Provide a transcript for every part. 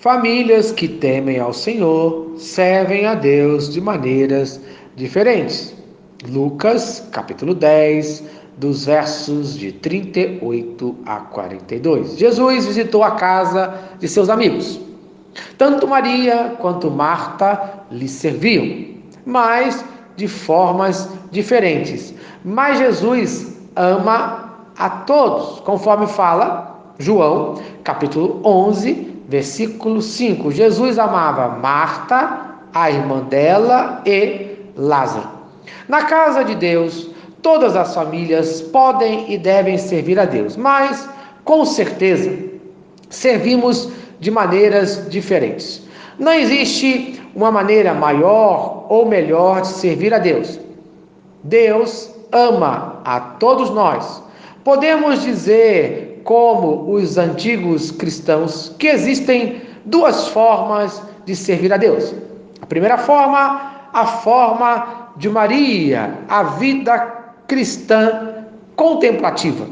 Famílias que temem ao Senhor servem a Deus de maneiras diferentes. Lucas, capítulo 10, dos versos de 38 a 42. Jesus visitou a casa de seus amigos. Tanto Maria quanto Marta lhe serviam, mas de formas diferentes. Mas Jesus ama a todos, conforme fala João, capítulo 11, versículo 5. Jesus amava Marta, a irmã dela e Lázaro. Na casa de Deus, todas as famílias podem e devem servir a Deus, mas com certeza servimos de maneiras diferentes. Não existe uma maneira maior ou melhor de servir a Deus. Deus ama a todos nós. Podemos dizer, como os antigos cristãos, que existem duas formas de servir a Deus. A primeira forma, a forma de Maria, a vida cristã contemplativa.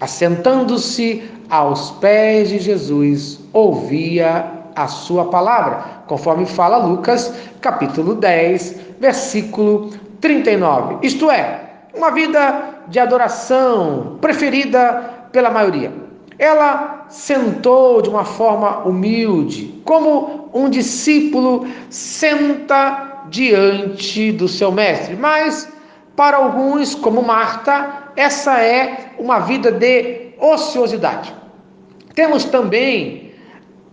Assentando-se aos pés de Jesus, ouvia a sua palavra, conforme fala Lucas, capítulo 10, versículo 39. Isto é, uma vida de adoração preferida pela maioria. Ela sentou de uma forma humilde, como um discípulo senta diante do seu mestre, mas para alguns, como Marta, essa é uma vida de ociosidade. Temos também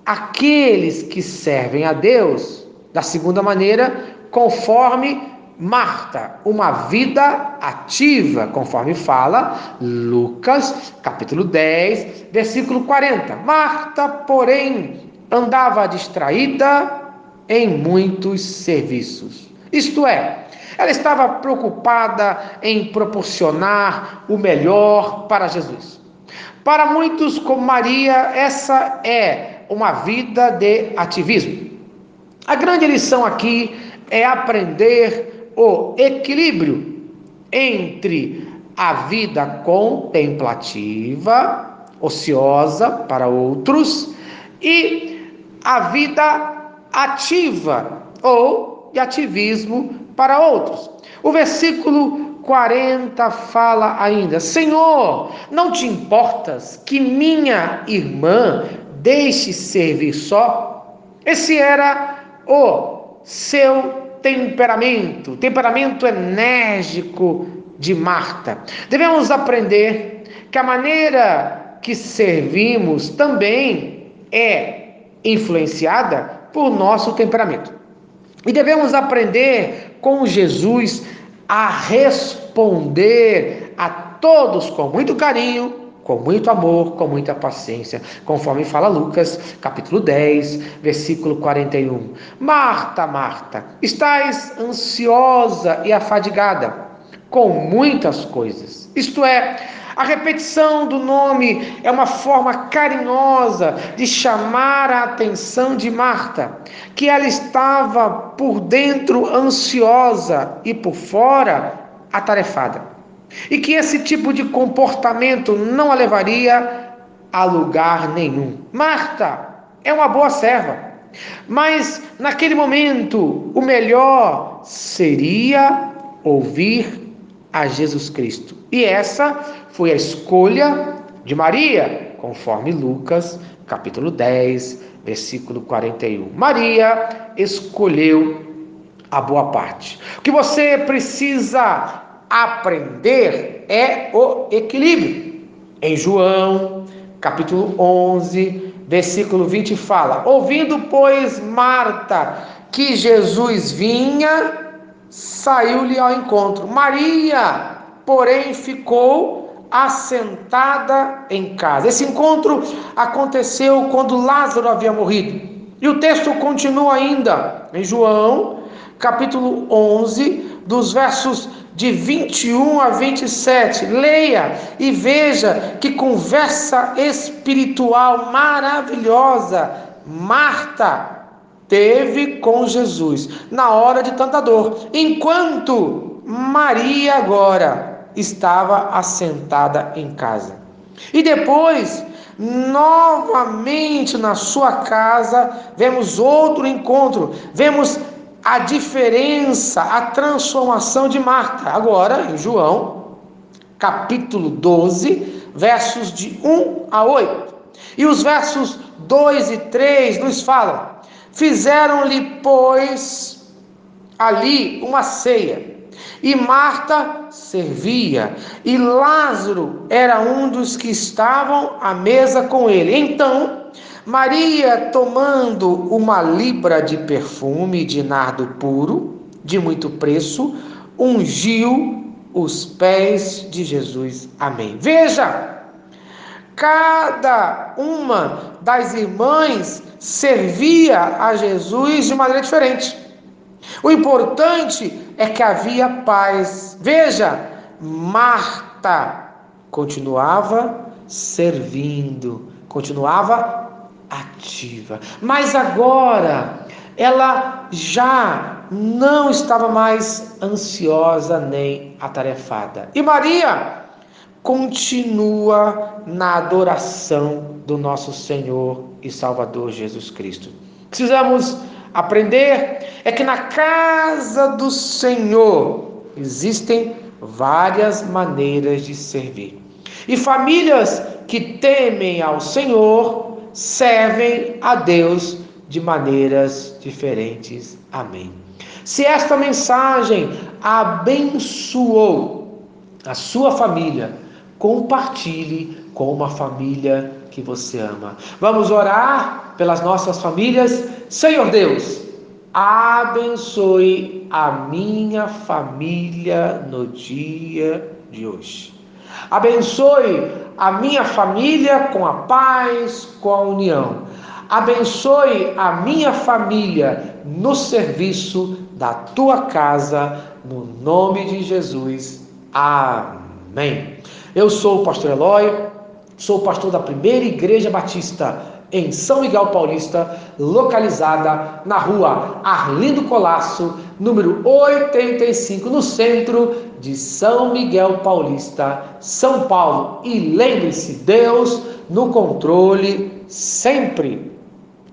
aqueles que servem a Deus da segunda maneira, conforme Marta, uma vida ativa, conforme fala Lucas, capítulo 10, versículo 40. Marta, porém, andava distraída em muitos serviços. Isto é, ela estava preocupada em proporcionar o melhor para Jesus. Para muitos, como Maria, essa é uma vida de ativismo. A grande lição aqui é aprender o equilíbrio entre a vida contemplativa, ociosa para outros, e a vida ativa ou de ativismo para outros. O versículo 40 fala ainda: Senhor, não te importas que minha irmã deixe servir só? Esse era o seu temperamento, temperamento enérgico de Marta. Devemos aprender que a maneira que servimos também é influenciada por nosso temperamento. E devemos aprender com Jesus a responder a todos com muito carinho, com muito amor, com muita paciência, conforme fala Lucas, capítulo 10, versículo 41. Marta, Marta, estás ansiosa e afadigada com muitas coisas. Isto é, a repetição do nome é uma forma carinhosa de chamar a atenção de Marta, que ela estava por dentro ansiosa e por fora atarefada. E que esse tipo de comportamento não a levaria a lugar nenhum. Marta é uma boa serva, mas naquele momento o melhor seria ouvir a Jesus Cristo. E essa foi a escolha de Maria, conforme Lucas, capítulo 10, versículo 41. Maria escolheu a boa parte. O que você precisa aprender é o equilíbrio. Em João, capítulo 11, versículo 20 fala: Ouvindo, pois, Marta que Jesus vinha, saiu-lhe ao encontro. Maria, porém, ficou assentada em casa. Esse encontro aconteceu quando Lázaro havia morrido. E o texto continua ainda em João, capítulo 11, dos versos de 21 a 27. Leia e veja que conversa espiritual maravilhosa Marta teve com Jesus na hora de tanta dor, enquanto Maria agora estava assentada em casa. E depois novamente na sua casa, vemos outro encontro, vemos a diferença, a transformação de Marta. Agora, em João, capítulo 12, versos de 1 a 8. E os versos 2 e 3 nos falam: Fizeram-lhe, pois, ali uma ceia. E Marta servia, e Lázaro era um dos que estavam à mesa com ele. Então, Maria, tomando uma libra de perfume de nardo puro, de muito preço, ungiu os pés de Jesus. Amém. Veja, cada uma das irmãs servia a Jesus de maneira diferente. O importante é que havia paz. Veja, Marta continuava servindo, continuava ativa. Mas agora ela já não estava mais ansiosa nem atarefada. E Maria continua na adoração do nosso Senhor e Salvador Jesus Cristo. Precisamos aprender é que na casa do Senhor existem várias maneiras de servir. E famílias que temem ao Senhor servem a Deus de maneiras diferentes. Amém. Se esta mensagem abençoou a sua família, compartilhe com uma família que você ama. Vamos orar pelas nossas famílias. Senhor Deus, abençoe a minha família no dia de hoje. Abençoe a minha família com a paz, com a união. Abençoe a minha família no serviço da tua casa, no nome de Jesus. Amém. Eu sou o pastor Eloy, sou pastor da primeira igreja batista em São Miguel Paulista, localizada na rua Arlindo Colasso, número 85, no centro de São Miguel Paulista, São Paulo. E lembre-se, Deus no controle sempre.